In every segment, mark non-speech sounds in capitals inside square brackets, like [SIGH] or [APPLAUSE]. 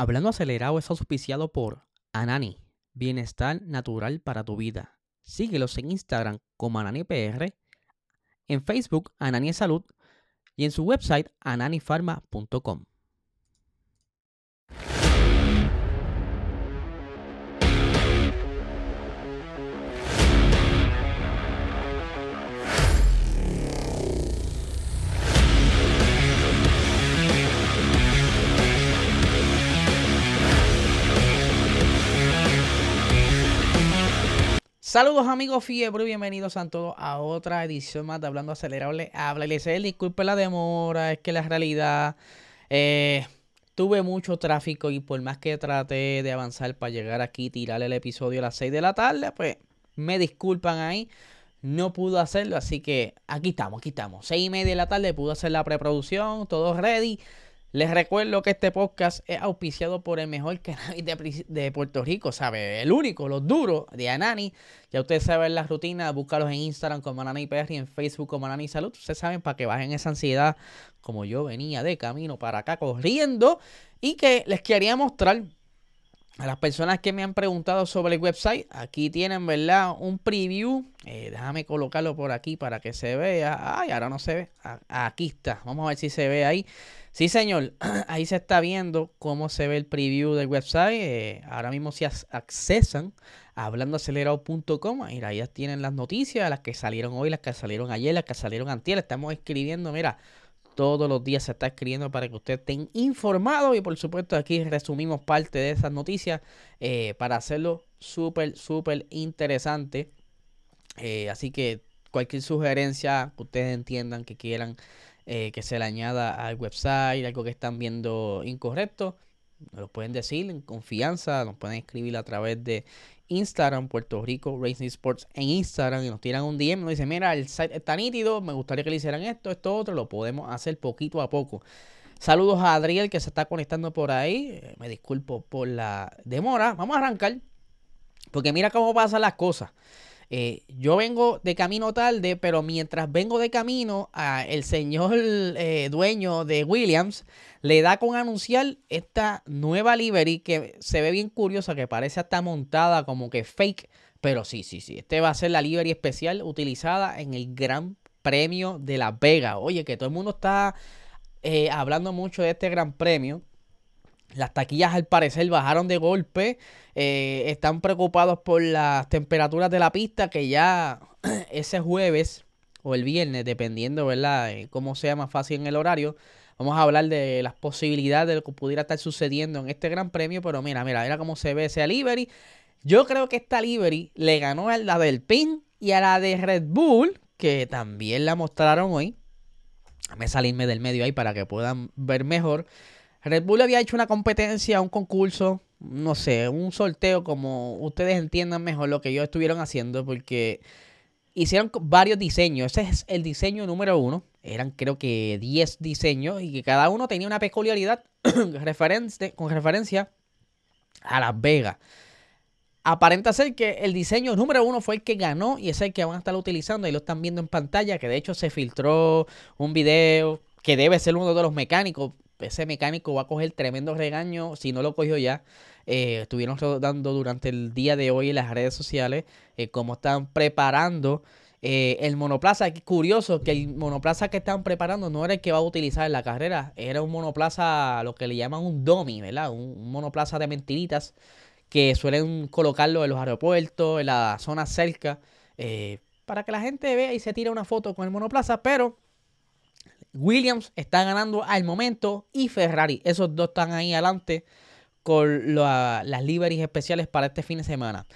Hablando acelerado es auspiciado por Anani, bienestar natural para tu vida. Síguelos en Instagram como AnaniPR, en Facebook Anani Salud y en su website ananifarma.com. Saludos amigos Fiebre, bienvenidos a todos a otra edición más de Hablando Acelerable. Habla les disculpe la demora, es que la realidad eh, tuve mucho tráfico y por más que traté de avanzar para llegar aquí y tirar el episodio a las 6 de la tarde, pues me disculpan ahí, no pudo hacerlo, así que aquí estamos, aquí estamos. 6 y media de la tarde pudo hacer la preproducción, todo ready. Les recuerdo que este podcast es auspiciado por el mejor canal de, Puerto Rico, ¿sabe? El único, los duros de Anani. Ya ustedes saben las rutinas, búscalos en Instagram como Anani PR y en Facebook como Anani Salud. Ustedes saben para que bajen esa ansiedad como yo venía de camino para acá corriendo. Y que les quería mostrar a las personas que me han preguntado sobre el website. Aquí tienen, ¿verdad? Un preview. Eh, déjame colocarlo por aquí para que se vea. Ay, ahora no se ve. Aquí está. Vamos a ver si se ve ahí. Sí, señor, [CLEARS THROAT] ahí se está viendo cómo se ve el preview del website. Eh, ahora mismo si accesan hablandoacelerado.com, mira, ya tienen las noticias, las que salieron hoy, las que salieron ayer, las que salieron antier. Estamos escribiendo, mira, todos los días se está escribiendo para que usted esté informado y por supuesto aquí resumimos parte de esas noticias eh, para hacerlo súper, súper interesante. Eh, así que cualquier sugerencia que ustedes entiendan que quieran eh, que se le añada al website, algo que están viendo incorrecto, lo pueden decir en confianza, nos pueden escribir a través de Instagram, Puerto Rico Racing Sports en Instagram y nos tiran un DM, nos dicen, mira, el site está nítido, me gustaría que le hicieran esto, esto, otro, lo podemos hacer poquito a poco. Saludos a Adriel que se está conectando por ahí, eh, me disculpo por la demora, vamos a arrancar, porque mira cómo pasan las cosas. Eh, yo vengo de camino tarde, pero mientras vengo de camino, el señor eh, dueño de Williams le da con anunciar esta nueva livery que se ve bien curiosa, que parece hasta montada como que fake. Pero sí, sí, sí. Este va a ser la livery especial utilizada en el Gran Premio de La Vega. Oye, que todo el mundo está eh, hablando mucho de este Gran Premio. Las taquillas al parecer bajaron de golpe. Eh, están preocupados por las temperaturas de la pista que ya [CLEARS THROAT] ese jueves o el viernes, dependiendo, ¿verdad? Eh, cómo sea más fácil en el horario. Vamos a hablar de las posibilidades de lo que pudiera estar sucediendo en este gran premio. Pero mira, mira, mira cómo se ve ese livery. Yo creo que esta livery le ganó a la del PIN y a la de Red Bull, que también la mostraron hoy. Déjame salirme del medio ahí para que puedan ver mejor. Red Bull había hecho una competencia, un concurso, no sé, un sorteo, como ustedes entiendan mejor lo que ellos estuvieron haciendo, porque hicieron varios diseños. Ese es el diseño número uno. Eran creo que 10 diseños y que cada uno tenía una peculiaridad [COUGHS] con referencia a Las Vegas. Aparenta ser que el diseño número uno fue el que ganó y es el que van a estar utilizando y lo están viendo en pantalla, que de hecho se filtró un video que debe ser uno de los mecánicos ese mecánico va a coger tremendo regaño si no lo cogió ya. Eh, estuvieron dando durante el día de hoy en las redes sociales eh, cómo están preparando eh, el monoplaza. Curioso que el monoplaza que están preparando no era el que va a utilizar en la carrera, era un monoplaza, lo que le llaman un dummy, ¿verdad? Un, monoplaza de mentiritas que suelen colocarlo en los aeropuertos, en la zona cerca, para que la gente vea y se tire una foto con el monoplaza, pero Williams está ganando al momento y Ferrari. Esos dos están ahí adelante con las liveries especiales para este fin de semana.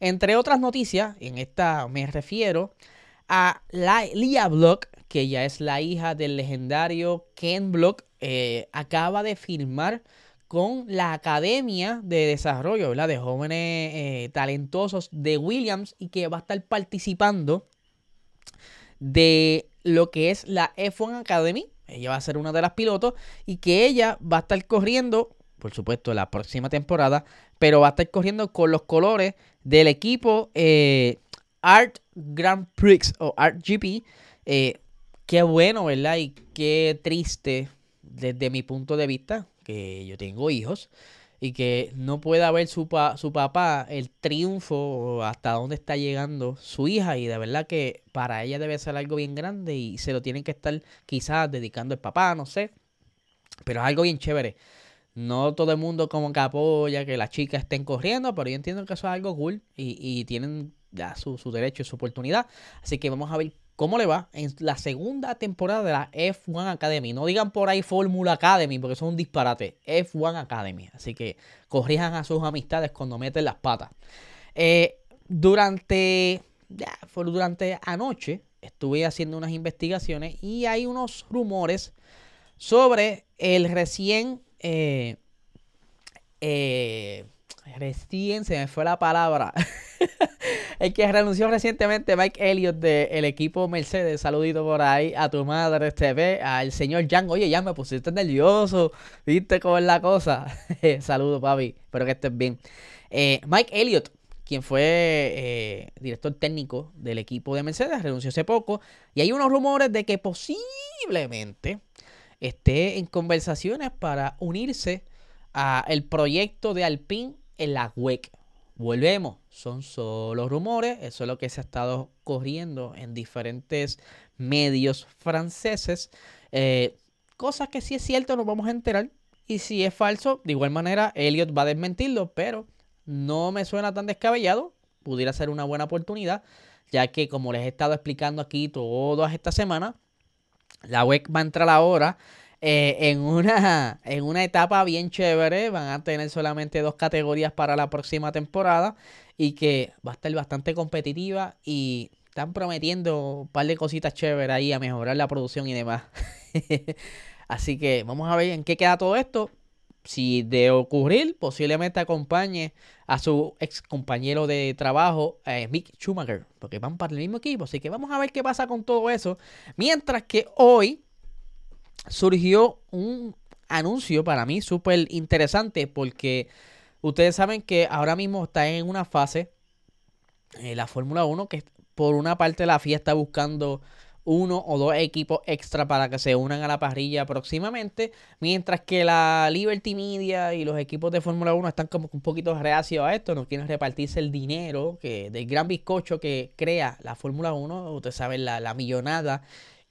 Entre otras noticias, en esta me refiero a la Lia Block, que ya es la hija del legendario Ken Block, eh, acaba de firmar con la Academia de Desarrollo de Jóvenes eh, Talentosos de Williams y que va a estar participando de lo que es la F1 Academy. Ella va a ser una de las pilotos y que ella va a estar corriendo, por supuesto, la próxima temporada, pero va a estar corriendo con los colores del equipo eh, Art Grand Prix o Art GP. Eh, qué bueno, ¿verdad? Y qué triste desde mi punto de vista, que yo tengo hijos. Y que no pueda ver su, su papá el triunfo hasta dónde está llegando su hija y de verdad que para ella debe ser algo bien grande y se lo tienen que estar quizás dedicando el papá, no sé, pero es algo bien chévere. No todo el mundo como que apoya que las chicas estén corriendo, pero yo entiendo que eso es algo cool y, y tienen ya su, su derecho y su oportunidad. Así que vamos a ver cómo le va en la segunda temporada de la F1 Academy. No digan por ahí Fórmula Academy, porque eso es un disparate. F1 Academy. Así que corrijan a sus amistades cuando meten las patas. Eh, durante, ya, durante anoche estuve haciendo unas investigaciones y hay unos rumores sobre el recién... Eh, eh, recién se me fue la palabra. [LAUGHS] [LAUGHS] el que renunció recientemente, Mike Elliott del equipo Mercedes. Saludito por ahí a tu madre, TV, al señor Jan. Oye, ya me pusiste nervioso. ¿Viste cómo es la cosa? [LAUGHS] Saludos, papi. Espero que estés bien. Eh, Mike Elliott, quien fue eh, director técnico del equipo de Mercedes, renunció hace poco. Y hay unos rumores de que posiblemente esté en conversaciones para unirse al proyecto de Alpine en la WEC. Volvemos, son solo rumores, eso es lo que se ha estado corriendo en diferentes medios franceses. Eh, cosas que si es cierto nos vamos a enterar. Y si es falso, de igual manera Elliot va a desmentirlo, pero no me suena tan descabellado, pudiera ser una buena oportunidad, ya que como les he estado explicando aquí todas esta semana, la WEC va a entrar ahora eh, en, una, [LAUGHS] en una etapa bien chévere. Van a tener solamente dos categorías para la próxima temporada y que va a estar bastante competitiva y están prometiendo un par de cositas chéveres ahí a mejorar la producción y demás. [LAUGHS] Así que vamos a ver en qué queda todo esto. Si de ocurrir, posiblemente acompañe a su ex compañero de trabajo, eh, Mick Schumacher, porque van para el mismo equipo. Así que vamos a ver qué pasa con todo eso. Mientras que hoy surgió un anuncio para mí súper interesante porque ustedes saben que ahora mismo está en una fase eh, la Fórmula 1 que por una parte la FIA está buscando uno o dos equipos extra para que se unan a la parrilla próximamente, mientras que la Liberty Media y los equipos de Fórmula 1 están como un poquito reacios a esto, no quieren repartirse el dinero que del gran bizcocho que crea la Fórmula 1, ustedes saben la, la millonada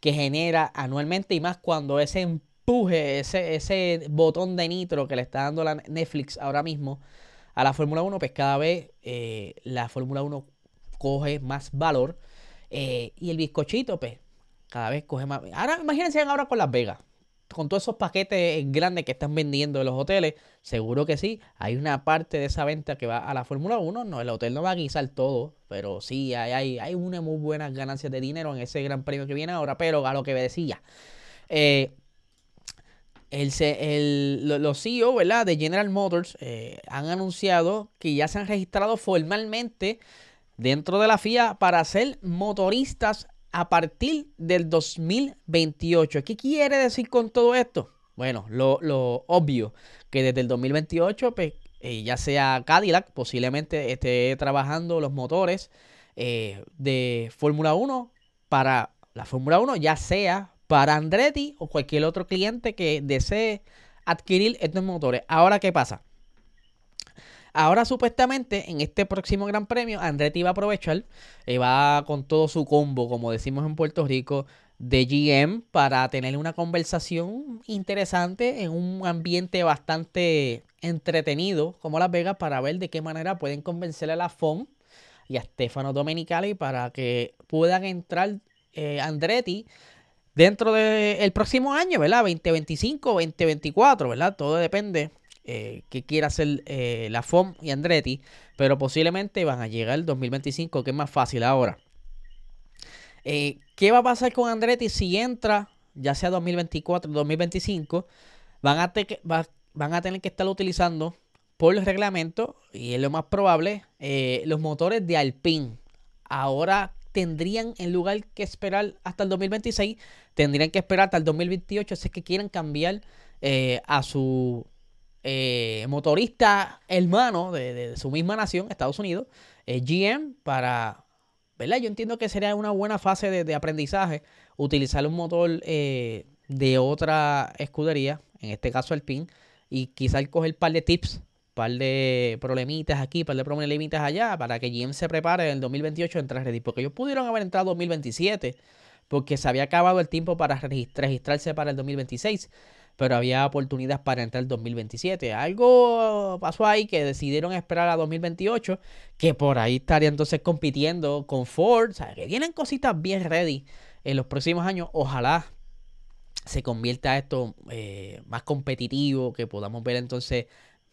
que genera anualmente y más cuando ese empuje, ese, ese botón de nitro que le está dando la Netflix ahora mismo a la Fórmula 1, pues cada vez eh, la Fórmula 1 coge más valor eh, y el bizcochito, pues cada vez coge más. Ahora imagínense ahora con Las Vegas con todos esos paquetes grandes que están vendiendo en los hoteles, seguro que sí. Hay una parte de esa venta que va a la Fórmula 1. No, el hotel no va a guisar todo, pero sí hay, hay, hay una muy buenas ganancias de dinero en ese gran premio que viene ahora. Pero a lo que decía, eh, el, el, los CEO ¿verdad? de General Motors eh, han anunciado que ya se han registrado formalmente dentro de la FIA para ser motoristas a partir del 2028. ¿Qué quiere decir con todo esto? Bueno, lo, obvio, que desde el 2028, pues, eh, ya sea Cadillac, posiblemente esté trabajando los motores eh, de Fórmula 1 para la Fórmula 1, ya sea para Andretti o cualquier otro cliente que desee adquirir estos motores. Ahora, ¿qué pasa? Ahora supuestamente en este próximo Gran Premio Andretti va a aprovechar eh, va con todo su combo, como decimos en Puerto Rico, de GM para tener una conversación interesante en un ambiente bastante entretenido como Las Vegas para ver de qué manera pueden convencerle a la FOM y a Stefano Domenicali para que puedan entrar eh, Andretti dentro del próximo año, ¿verdad? 2025, 2024, ¿verdad? Todo depende eh, que quiera hacer eh, la FOM y Andretti, pero posiblemente van a llegar el 2025, que es más fácil ahora. Eh, ¿Qué va a pasar con Andretti si entra, ya sea 2024 o 2025? Van a, van a tener que estar utilizando por el reglamento, y es lo más probable, los motores de Alpine. Ahora tendrían, en lugar que esperar hasta el 2026, tendrían que esperar hasta el 2028 si es que quieren cambiar a su eh, motorista hermano de, su misma nación, Estados Unidos, eh, GM, para, ¿verdad? Yo entiendo que sería una buena fase de, aprendizaje utilizar un motor eh, de otra escudería, en este caso el PIN, y quizás coger un par de tips par de problemitas aquí, par de problemitas allá, para que GM se prepare en el 2028 a entrar ready. Porque ellos pudieron haber entrado en 2027, porque se había acabado el tiempo para registrarse para el 2026, pero había oportunidades para entrar en el 2027. Algo pasó ahí que decidieron esperar a 2028, que por ahí estaría entonces compitiendo con Ford. O sea, que vienen cositas bien ready en los próximos años. Ojalá se convierta esto eh, más competitivo, que podamos ver entonces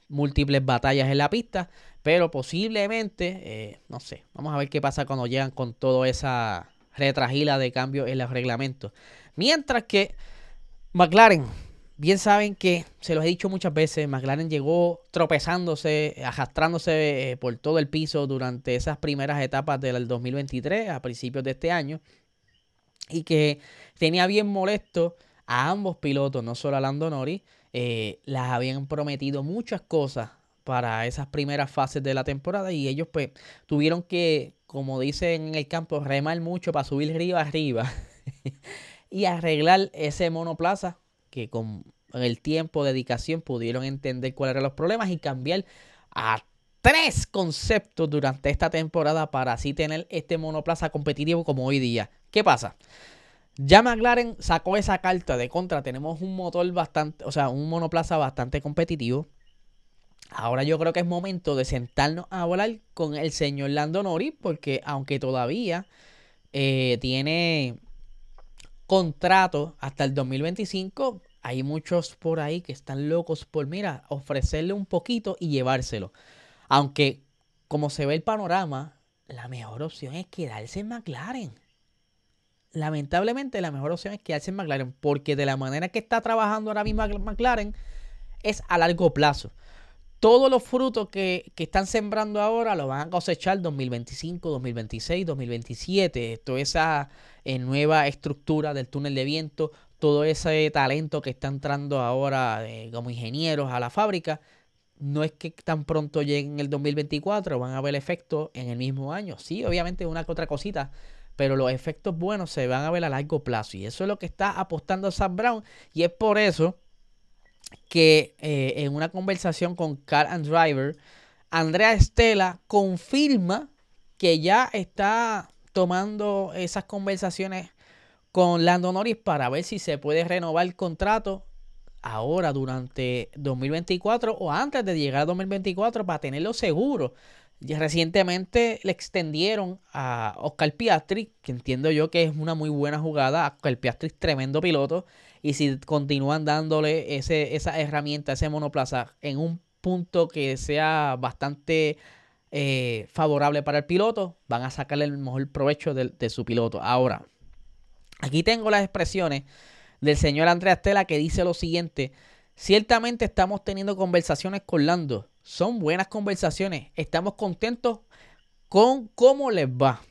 múltiples batallas en la pista, pero posiblemente, eh, no sé, vamos a ver qué pasa cuando llegan con toda esa retragila de cambio en los reglamentos. Mientras que McLaren, bien saben que, se los he dicho muchas veces, McLaren llegó tropezándose, arrastrándose eh, por todo el piso durante esas primeras etapas del 2023, a principios de este año, y que tenía bien molesto a ambos pilotos, no solo a Lando Norris, eh, las habían prometido muchas cosas para esas primeras fases de la temporada y ellos pues tuvieron que, como dicen en el campo, remar mucho para subir río arriba [LAUGHS] y arreglar ese monoplaza que con el tiempo, dedicación pudieron entender cuáles eran los problemas y cambiar a tres conceptos durante esta temporada para así tener este monoplaza competitivo como hoy día. ¿Qué pasa? Ya McLaren sacó esa carta de contra. Tenemos un motor bastante, o sea, un monoplaza bastante competitivo. Ahora yo creo que es momento de sentarnos a hablar con el señor Lando Norris, porque aunque todavía eh, tiene contrato hasta el 2025, hay muchos por ahí que están locos por, mira, ofrecerle un poquito y llevárselo. Aunque, como se ve el panorama, la mejor opción es quedarse en McLaren lamentablemente la mejor opción es quedarse en McLaren, porque de la manera que está trabajando ahora mismo McLaren es a largo plazo. Todos los frutos que, están sembrando ahora los van a cosechar 2025, 2026, 2027. Toda esa eh, nueva estructura del túnel de viento, todo ese talento que está entrando ahora eh, como ingenieros a la fábrica, no es que tan pronto lleguen el 2024, van a ver efecto en el mismo año. Sí, obviamente una que otra cosita, pero los efectos buenos se van a ver a largo plazo. Y eso es lo que está apostando Sam Brown. Y es por eso que eh, en una conversación con Car and Driver, Andrea Estela confirma que ya está tomando esas conversaciones con Lando Norris para ver si se puede renovar el contrato ahora durante 2024 o antes de llegar a 2024 para tenerlo seguro recientemente le extendieron a Oscar Piastri, que entiendo yo que es una muy buena jugada. Oscar Piastri es tremendo piloto. Y si continúan dándole ese, esa herramienta, ese monoplaza, en un punto que sea bastante eh, favorable para el piloto, van a sacarle el mejor provecho de, su piloto. Ahora, aquí tengo las expresiones del señor Andrea Stella que dice lo siguiente. Ciertamente estamos teniendo conversaciones con Lando son buenas conversaciones. Estamos contentos con cómo les va.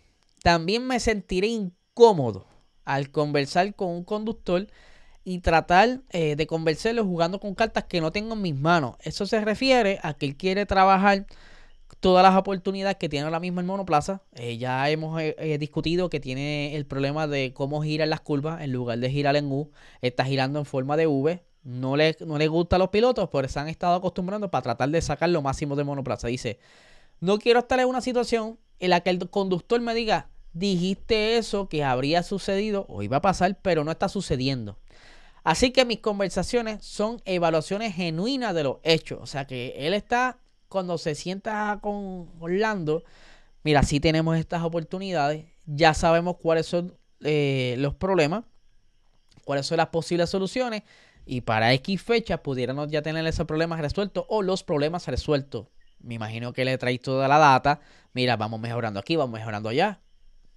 También me sentiré incómodo al conversar con un conductor y tratar eh, de convencerlo jugando con cartas que no tengo en mis manos. Eso se refiere a que él quiere trabajar todas las oportunidades que tiene ahora mismo el monoplaza. Eh, ya hemos eh, discutido que tiene el problema de cómo girar las curvas en lugar de girar en U. Está girando en forma de V no les, no gusta a los pilotos, pero se han estado acostumbrando para tratar de sacar lo máximo de monoplaza. Dice, no quiero estar en una situación en la que el conductor me diga, dijiste eso que habría sucedido o iba a pasar, pero no está sucediendo. Así que mis conversaciones son evaluaciones genuinas de los hechos. O sea que él está, cuando se sienta con Orlando, mira, sí tenemos estas oportunidades, ya sabemos cuáles son eh, los problemas, cuáles son las posibles soluciones y para X fecha pudiéramos ya tener esos problemas resueltos o los problemas resueltos. Me imagino que le trae toda la data. Mira, vamos mejorando aquí, vamos mejorando allá.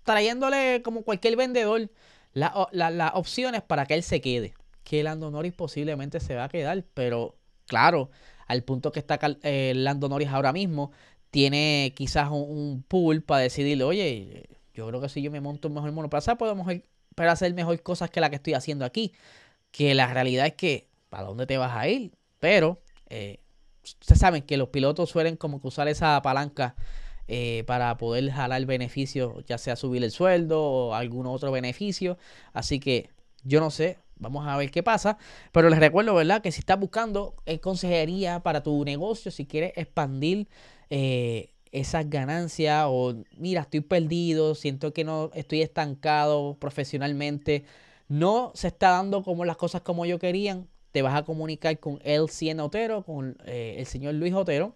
Trayéndole como cualquier vendedor las opciones para que él se quede. Que Lando Norris posiblemente se va a quedar, pero claro, al punto que está eh, Lando Norris ahora mismo, tiene quizás un, pool para decidirle, oye, yo creo que si yo me monto un mejor monoplaza, podemos hacer mejor cosas que la que estoy haciendo aquí que la realidad es que, ¿para dónde te vas a ir? Pero, eh, ustedes saben que los pilotos suelen como que usar esa palanca eh, para poder jalar beneficios, ya sea subir el sueldo o algún otro beneficio. Así que yo no sé, vamos a ver qué pasa. Pero les recuerdo, ¿verdad? Que si estás buscando eh, consejería para tu negocio, si quieres expandir eh, esas ganancias o mira, estoy perdido, siento que no estoy estancado profesionalmente, no se está dando como las cosas como yo querían, te vas a comunicar con el 100 Otero, con eh, el señor Luis Otero.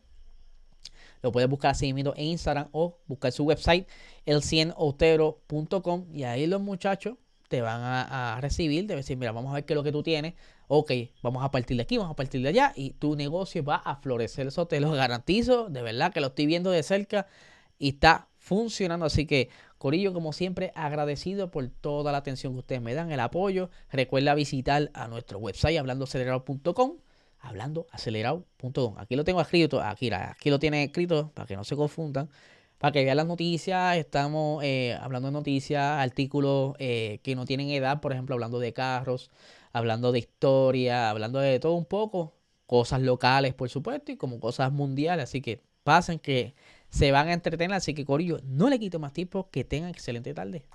Lo puedes buscar así mismo en Instagram o buscar su website, el100otero.com y ahí los muchachos te van a, recibir, te decir, mira, vamos a ver qué es lo que tú tienes. Ok, vamos a partir de aquí, vamos a partir de allá y tu negocio va a florecer. Eso te lo garantizo, de verdad que lo estoy viendo de cerca y está funcionando. Así que, Corillo, como siempre, agradecido por toda la atención que ustedes me dan, el apoyo. Recuerda visitar a nuestro website hablandoacelerado.com hablandoacelerado.com. Aquí lo tengo escrito, aquí, aquí lo tiene escrito para que no se confundan. Para que vean las noticias, estamos eh, hablando de noticias, artículos eh, que no tienen edad, por ejemplo, hablando de carros, hablando de historia, hablando de todo un poco, cosas locales, por supuesto, y como cosas mundiales. Así que pasen que se van a entretener. Así que, Corillo, no le quito más tiempo. Que tengan excelente tarde.